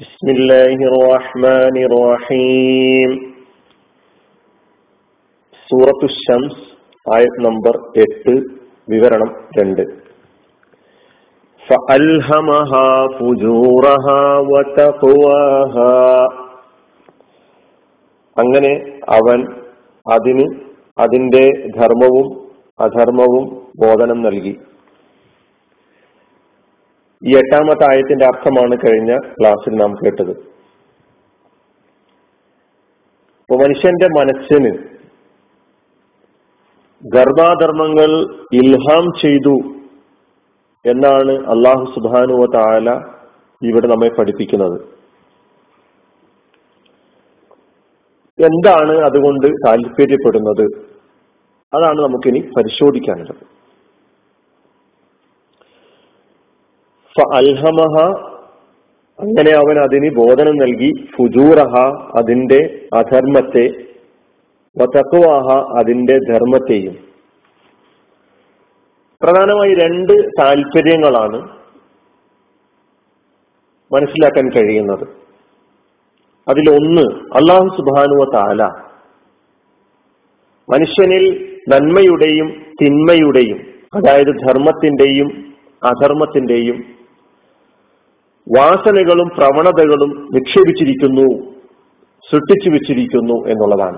بسم الله الرحمن الرحيم സൂറത്തു ഷംസ് ആയത് നമ്പർ എട്ട് വിവരണം രണ്ട് فألهمها فجورها وتقواها അങ്ങനെ അവൻ അതിന് അതിന്റെ ധർമ്മവും അധർമ്മവും ബോധനം നൽകി ഈ എട്ടാമത്തെ ആയത്തിന്റെ അർത്ഥമാണ് കഴിഞ്ഞ ക്ലാസ്സിൽ നാം കേട്ടത്. അപ്പൊ മനുഷ്യന്റെ മനസ്സിന് ഗർഭാധർമ്മങ്ങൾ ഇൽഹാം ചെയ്തു എന്നാണ് അള്ളാഹു സുബാനുവ താല ഇവിടെ നമ്മെ പഠിപ്പിക്കുന്നത്. എന്താണ് അതുകൊണ്ട് താല്പര്യപ്പെടുന്നത്? അതാണ് നമുക്കിനി പരിശോധിക്കാനുള്ളത്. അൽഹമഹ അങ്ങനെ അവൻ അതിന് ബോധനം നൽകി ഫുജൂറഹ അതിന്റെ അധർമ്മത്തെ വതക്വാഹ അതിന്റെ ധർമ്മത്തെയും. പ്രധാനമായി രണ്ട് താല്പര്യങ്ങളാണ് മനസ്സിലാക്കാൻ കഴിയുന്നത്. അതിലൊന്ന് അള്ളാഹു സുബാനുവ താല മനുഷ്യനിൽ നന്മയുടെയും തിന്മയുടെയും അതായത് ധർമ്മത്തിന്റെയും അധർമ്മത്തിന്റെയും വാസനകളും പ്രവണതകളും നിക്ഷേപിച്ചിരിക്കുന്നു സൃഷ്ടിച്ചു വെച്ചിരിക്കുന്നു എന്നുള്ളതാണ്.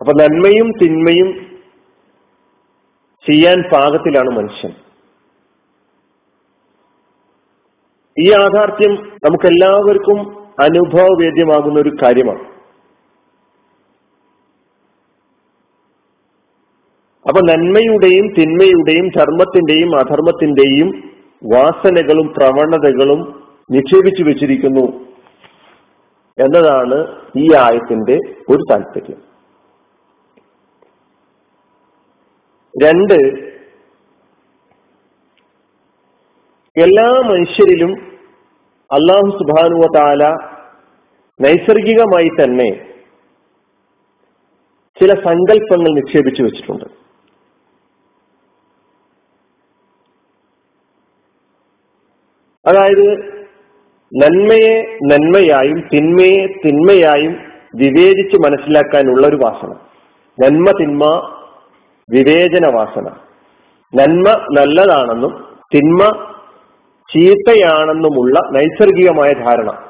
അപ്പൊ നന്മയും തിന്മയും ചെയ്യാൻ പാകത്തിലാണ് മനുഷ്യൻ. ഈ യാഥാർത്ഥ്യം നമുക്കെല്ലാവർക്കും അനുഭവവേദ്യമാകുന്ന ഒരു കാര്യമാണ്. അപ്പൊ നന്മയുടെയും തിന്മയുടെയും ധർമ്മത്തിന്റെയും അധർമ്മത്തിന്റെയും വാസനകളും പ്രവണതകളും നിക്ഷേപിച്ചു വെച്ചിരിക്കുന്നു എന്നതാണ് ഈ ആയത്തിന്റെ ഒരു താല്പര്യം രണ്ട് എല്ലാ മനുഷ്യരിലും അള്ളാഹു സുബാനുവ താല നൈസർഗികമായി തന്നെ ചില സങ്കല്പങ്ങൾ നിക്ഷേപിച്ചു വെച്ചിട്ടുണ്ട്. അതായത് നന്മയെ നന്മയായും തിന്മയെ തിന്മയായും വിവേചിച്ച് മനസ്സിലാക്കാനുള്ള ഒരു വാസന. നന്മ തിന്മ വിവേചന വാസന. നന്മ നല്ലതാണെന്നും തിന്മ ചീത്തയാണെന്നുമുള്ള നൈസർഗികമായ ധാരണ.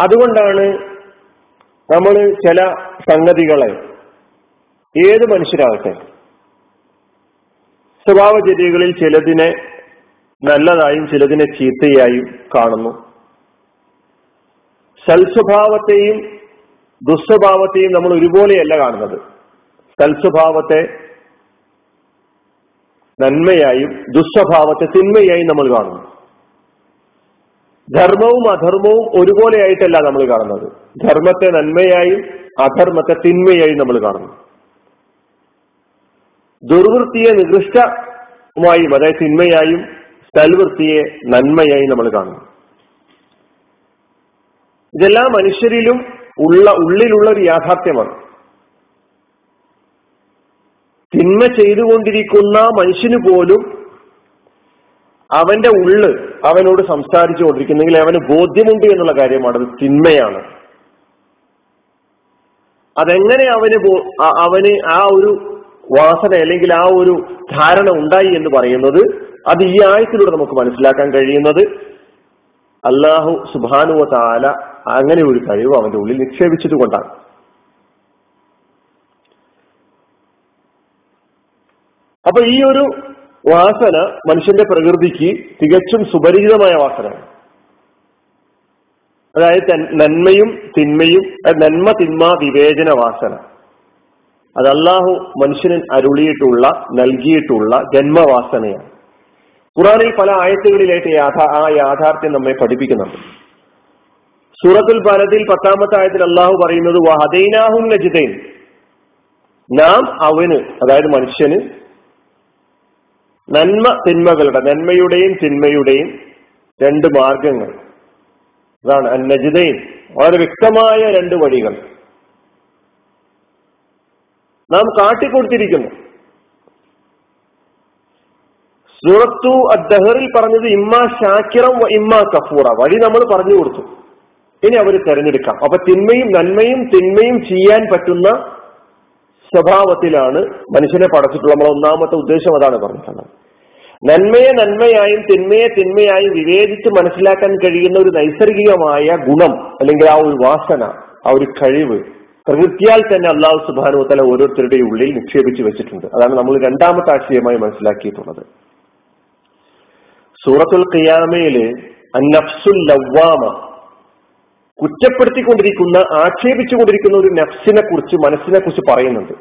അതുകൊണ്ടാണ് നമ്മൾ ചില സംഗതികളെ ഏത് മനുഷ്യരാകട്ടെ സ്വഭാവചര്യകളിൽ ചിലതിനെ നല്ലതായും ചിലതിനെ ചീത്തയായും കാണുന്നു. സൽസ്വഭാവത്തെയും ദുസ്വഭാവത്തെയും നമ്മൾ ഒരുപോലെയല്ല കാണുന്നത്. സൽസ്വഭാവത്തെ നന്മയായും ദുസ്വഭാവത്തെ തിന്മയായും നമ്മൾ കാണുന്നു. ധർമ്മവും അധർമ്മവും ഒരുപോലെയായിട്ടല്ല നമ്മൾ കാണുന്നത്. ധർമ്മത്തെ നന്മയായും അധർമ്മത്തെ തിന്മയായും നമ്മൾ കാണുന്നു. ദുർവൃത്തിയെ നികൃഷ്ടമായും അതായത് തിന്മയായും സൽവൃത്തിയെ നന്മയായും നമ്മൾ കാണുന്നു. ഇതെല്ലാം മനുഷ്യരിലും ഉള്ള ഉള്ളിലുള്ള ഒരു യാഥാർത്ഥ്യമാണ്. തിന്മ ചെയ്തുകൊണ്ടിരിക്കുന്ന മനുഷ്യന് പോലും അവന്റെ ഉള്ള് അവനോട് സംസാരിച്ചു കൊണ്ടിരിക്കുന്നെങ്കിൽ അവന് ബോധ്യമുണ്ട് എന്നുള്ള കാര്യമാണ്. അത് തിന്മയാണ്. അതെങ്ങനെ അവന് അവന് ആ ഒരു വാസന അല്ലെങ്കിൽ ആ ഒരു ധാരണ ഉണ്ടായി എന്ന് പറയുന്നത് അത് ഈ ആയത്തിലൂടെ നമുക്ക് മനസ്സിലാക്കാൻ കഴിയുന്നത്. അള്ളാഹു സുബാനുവ താല അങ്ങനെ ഒരു കഴിവ് അവന്റെ ഉള്ളിൽ നിക്ഷേപിച്ചത് കൊണ്ടാണ്. അപ്പൊ ഈ ഒരു വാസന മനുഷ്യന്റെ പ്രകൃതിക്ക് തികച്ചും സുപരിചിതമായ വാസനയാണ്. അതായത് നന്മയും തിന്മയും നന്മ തിന്മ വിവേചന വാസന. അത് അള്ളാഹു മനുഷ്യന് അരുളിയിട്ടുള്ള നൽകിയിട്ടുള്ള ജന്മവാസനയാണ്. ഖുറാനിൽ പല ആയത്തുകളിലായിട്ട് ആ യാഥാർത്ഥ്യം നമ്മെ പഠിപ്പിക്കുന്നുണ്ട്. സൂറത്തുൽ ബലദിൽ പത്താമത്തെ ആയത്തിൽ അള്ളാഹു പറയുന്നത് വഹദൈനാഹും ലജിതൈൻ നാം അവന് അതായത് മനുഷ്യന് നന്മ തിന്മകളുടെ നന്മയുടെയും തിന്മയുടെയും രണ്ട് മാർഗങ്ങൾ. അതാണ് നജിദൈൻ വളരെ വ്യക്തമായ രണ്ട് വഴികൾ. നാം കാട്ടിക്കൊടുത്തിരിക്കുന്നു. സൂറത്തു അദ്ദഹറിൽ പറഞ്ഞത് ഇമ്മ ഷാക്കിറം ഇമ്മ കഫൂറ. വഴി നമ്മൾ പറഞ്ഞു കൊടുത്തു. ഇനി അവർ തെരഞ്ഞെടുക്കാം. അപ്പൊ തിന്മയും നന്മയും തിന്മയും ചെയ്യാൻ പറ്റുന്ന സ്വഭാവത്തിലാണ് മനുഷ്യനെ പടച്ചിട്ടുള്ള നമ്മളെ ഒന്നാമത്തെ ഉദ്ദേശം അതാണ് പറഞ്ഞിട്ടുള്ളത്. നന്മയെ നന്മയായും തിന്മയെ തിന്മയായും വിവേചിച്ച് മനസ്സിലാക്കാൻ കഴിയുന്ന ഒരു നൈസർഗികമായ ഗുണം അല്ലെങ്കിൽ ആ ഒരു വാസന ആ ഒരു കഴിവ് പ്രകൃതിയാൽ തന്നെ അള്ളാഹു സുബാനുവത്തല ഓരോരുത്തരുടെയും ഉള്ളിൽ നിക്ഷേപിച്ചു വെച്ചിട്ടുണ്ട്. അതാണ് നമ്മൾ രണ്ടാമത്തെ ആശയമായി മനസ്സിലാക്കിയിട്ടുള്ളത്. സൂറത്തുൽ ഖിയാമയിൽ അന്നഫ്സുൽ ലവ്വാമ കുറ്റപ്പെടുത്തിക്കൊണ്ടിരിക്കുന്ന ആക്ഷേപിച്ചുകൊണ്ടിരിക്കുന്ന ഒരു നഫ്സിനെ കുറിച്ച് മനസ്സിനെ കുറിച്ച് പറയുന്നുണ്ട്.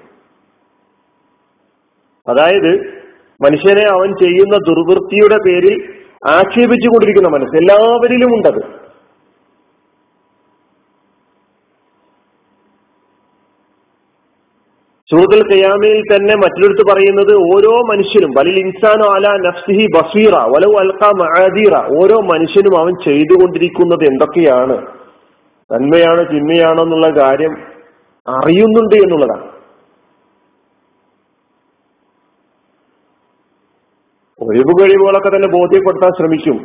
അതായത് മനുഷ്യനെ അവൻ ചെയ്യുന്ന ദുർവൃത്തിയുടെ പേരിൽ ആക്ഷേപിച്ചുകൊണ്ടിരിക്കുന്ന മനസ്സ്. എല്ലാവരിലും ഉണ്ടത്. സൂറത്തുൽ ഖിയാമയിൽ തന്നെ മറ്റൊരിടത്ത് പറയുന്നത് ഓരോ മനുഷ്യനും വലിൽ ഇൻസാനോ അല നഫ്സിഹി ബസീറ വലവ് അൽക്ക മഅദീറ ഓരോ മനുഷ്യനും അവൻ ചെയ്തുകൊണ്ടിരിക്കുന്നത് എന്തൊക്കെയാണ്? നന്മയാണോ ചിന്മയാണോ എന്നുള്ള കാര്യം അറിയുന്നുണ്ട് എന്നുള്ളതാണ്. ഒഴിവ് കഴിവുകളൊക്കെ തന്നെ ബോധ്യപ്പെടുത്താൻ ശ്രമിക്കും.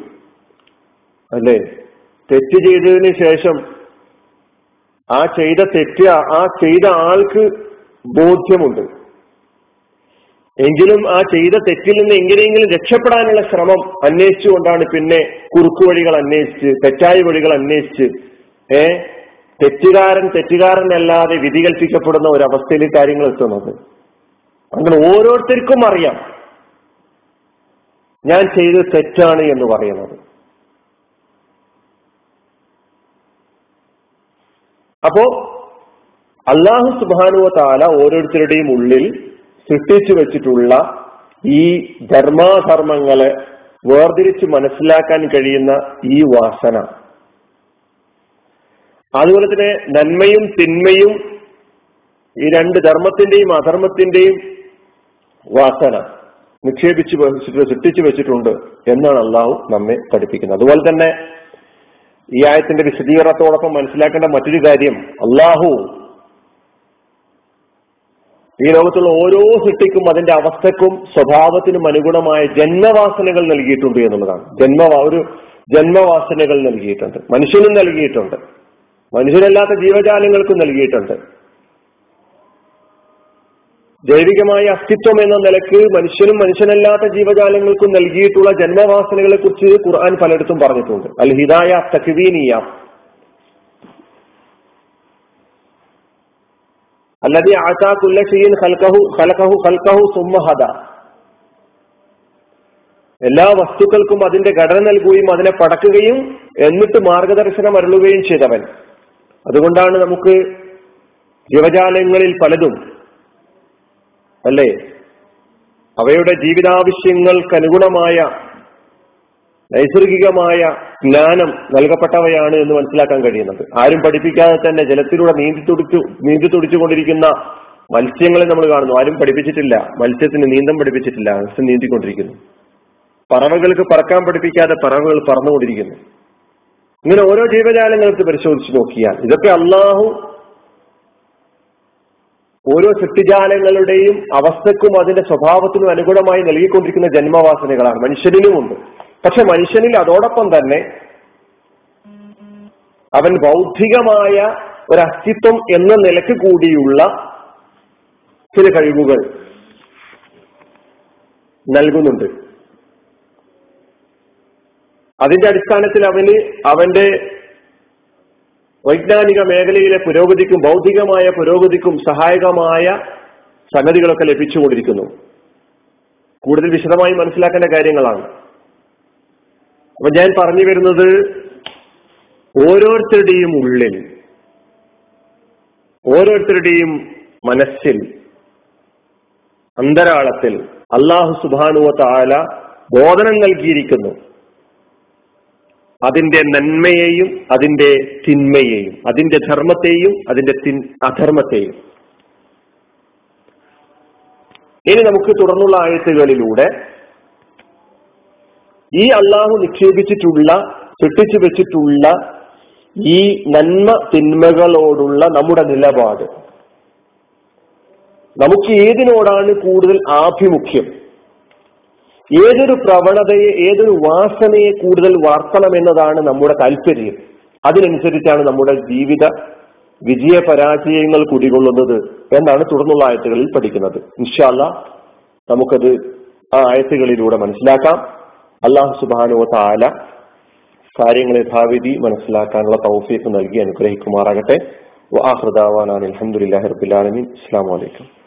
അല്ലേ? തെറ്റ് ചെയ്തതിന് ശേഷം ആ ചെയ്ത തെറ്റ് ആ ചെയ്ത ആൾക്ക് ബോധ്യമുണ്ട്. എങ്കിലും ആ ചെയ്ത തെറ്റിൽ നിന്ന് എങ്ങനെയെങ്കിലും രക്ഷപ്പെടാനുള്ള ശ്രമം അന്വേഷിച്ചുകൊണ്ടാണ് പിന്നെ കുറുക്കു വഴികൾ അന്വേഷിച്ച് തെറ്റായ വഴികൾ അന്വേഷിച്ച് ഏ? തെറ്റുകാരൻ തെറ്റുകാരനല്ലാതെ വിധി കൽപ്പിക്കപ്പെടുന്ന ഒരവസ്ഥയിൽ കാര്യങ്ങൾ എത്തുന്നത്. അങ്ങനെ ഓരോരുത്തർക്കും അറിയാം. ഞാൻ ചെയ്തത് തെറ്റാണ് എന്ന് പറയുന്നത്. അപ്പോ അള്ളാഹു സുബാനുവ താല ഓരോരുത്തരുടെയും ഉള്ളിൽ സൃഷ്ടിച്ചു വെച്ചിട്ടുള്ള ഈ ധർമാധർമ്മങ്ങളെ വേർതിരിച്ച് മനസ്സിലാക്കാൻ കഴിയുന്ന ഈ വാസന. അതുപോലെ തന്നെ നന്മയും തിന്മയും ഈ രണ്ട് ധർമ്മത്തിന്റെയും അധർമ്മത്തിന്റെയും വാസന നിക്ഷേപിച്ച് സൃഷ്ടിച്ചു വെച്ചിട്ടുണ്ട് എന്നാണ് അള്ളാഹു നമ്മെ പഠിപ്പിക്കുന്നത്. അതുപോലെ തന്നെ ഈ ആയത്തിന്റെ വിശദീകരണത്തോടൊപ്പം മനസ്സിലാക്കേണ്ട മറ്റൊരു കാര്യം അള്ളാഹു ഈ ലോകത്തുള്ള ഓരോ സൃഷ്ടിക്കും അതിന്റെ അവസ്ഥക്കും സ്വഭാവത്തിനും അനുഗുണമായ ജന്മവാസനകൾ നൽകിയിട്ടുണ്ട് എന്നുള്ളതാണ്. ജന്മ ഒരു ജന്മവാസനകൾ നൽകിയിട്ടുണ്ട്. മനുഷ്യനും നൽകിയിട്ടുണ്ട്. മനുഷ്യരല്ലാത്ത ജീവജാലങ്ങൾക്കും നൽകിയിട്ടുണ്ട്. ജൈവികമായ അസ്തിത്വം എന്ന നിലയ്ക്ക് മനുഷ്യനും മനുഷ്യനല്ലാത്ത ജീവജാലങ്ങൾക്കും നൽകിയിട്ടുള്ള ജന്മവാസനകളെ കുറിച്ച് ഖുർആൻ പലയിടത്തും പറഞ്ഞിട്ടുണ്ട്. അൽ ഹിദായ അല്ലതി ആശാ ഷീൻ ഖൽഖഹു ഖലഖഹു ഖൽഖഹു സുമ്മഹദ എല്ലാ വസ്തുക്കൾക്കും അതിന്റെ ഘടന നൽകുകയും അതിനെ പടക്കുകയും എന്നിട്ട് മാർഗദർശനം അരുളുകയും ചെയ്തവൻ. അതുകൊണ്ടാണ് നമുക്ക് ജീവജാലങ്ങളിൽ പലതും അല്ലേ? അവയുടെ ജീവിതാവശ്യങ്ങൾക്ക് അനുഗുണമായ നൈസർഗികമായ ജ്ഞാനം നൽകപ്പെട്ടവയാണ് എന്ന് മനസ്സിലാക്കാൻ കഴിയുന്നത്. ആരും പഠിപ്പിക്കാതെ തന്നെ ജലത്തിലൂടെ നീന്തി തുടിച്ചു നീന്തി തുടിച്ചുകൊണ്ടിരിക്കുന്ന മത്സ്യങ്ങളെ നമ്മൾ കാണുന്നു. ആരും പഠിപ്പിച്ചിട്ടില്ല. മത്സ്യത്തിന് നീന്തം പഠിപ്പിച്ചിട്ടില്ല. മത്സ്യം നീന്തിക്കൊണ്ടിരിക്കുന്നു. പറവകൾക്ക് പറക്കാൻ പഠിപ്പിക്കാതെ പറവകൾ പറന്നുകൊണ്ടിരിക്കുന്നു. ഇങ്ങനെ ഓരോ ജീവജാലങ്ങൾക്ക് പരിശോധിച്ച് നോക്കിയാൽ ഇതൊക്കെ അള്ളാഹു ഓരോ സൃഷ്ടിജാലങ്ങളുടെയും അവസ്ഥക്കും അതിന്റെ സ്വഭാവത്തിനും അനുകൂലമായി നൽകിക്കൊണ്ടിരിക്കുന്ന ജന്മവാസനകളാണ്. മനുഷ്യനിലുമുണ്ട് പക്ഷെ മനുഷ്യനിൽ അതോടൊപ്പം തന്നെ അവൻ ബൗദ്ധികമായ ഒരു അസ്തിത്വം എന്ന നിലയ്ക്ക് കൂടിയുള്ള ചില കഴിവുകൾ നൽകുന്നുണ്ട്. അതിന്റെ അടിസ്ഥാനത്തിൽ അവന് അവന്റെ വൈജ്ഞാനിക മേഖലയിലെ പുരോഗതിക്കും ബൗദ്ധികമായ പുരോഗതിക്കും സഹായകമായ സംഗതികളൊക്കെ ലഭിച്ചുകൊണ്ടിരിക്കുന്നു. കൂടുതൽ വിശദമായി മനസ്സിലാക്കേണ്ട കാര്യങ്ങളാണ്. അപ്പൊ ഞാൻ പറഞ്ഞു വരുന്നത് ഓരോരുത്തരുടെയും ഉള്ളിൽ ഓരോരുത്തരുടെയും മനസ്സിൽ അന്തരാളത്തിൽ അള്ളാഹു സുബാനുവ താല ബോധനം നൽകിയിരിക്കുന്നു. അതിന്റെ നന്മയെയും അതിന്റെ തിന്മയെയും അതിന്റെ ധർമ്മത്തെയും അതിന്റെ തിൻ അധർമ്മത്തെയും. ഇനി നമുക്ക് തുടർന്നുള്ള ആയത്തുകളിലൂടെ ഈ അള്ളാഹു നിക്ഷേപിച്ചിട്ടുള്ള സൃഷ്ടിച്ചു വെച്ചിട്ടുള്ള ഈ നന്മ തിന്മകളോടുള്ള നമ്മുടെ നിലപാട്. നമുക്ക് ഏതിനോടാണ് കൂടുതൽ ആഭിമുഖ്യം? ഏതൊരു പ്രവണതയെ ഏതൊരു വാസനയെ കൂടുതൽ വളർത്തണം എന്നതാണ് നമ്മുടെ താല്പര്യം. അതിനനുസരിച്ചാണ് നമ്മുടെ ജീവിത വിജയ പരാജയങ്ങൾ കുടികൊള്ളുന്നത് എന്നാണ് തുടർന്നുള്ള ആയത്തുകളിൽ പഠിക്കുന്നത്. ഇൻഷാല്ല നമുക്കത് ആ ആയത്തുകളിലൂടെ മനസ്സിലാക്കാം. അള്ളാഹു സുബാനു താല കാര്യങ്ങളെ ഭാവിധി മനസ്സിലാക്കാനുള്ള തൗഫീഖ് നൽകി അനുഗ്രഹിക്കുമാറാകട്ടെ. വാഹൃദാവാൻ അലഹമുല്ലാ റബുലാലമീൻ അസ്സാം വലൈക്കും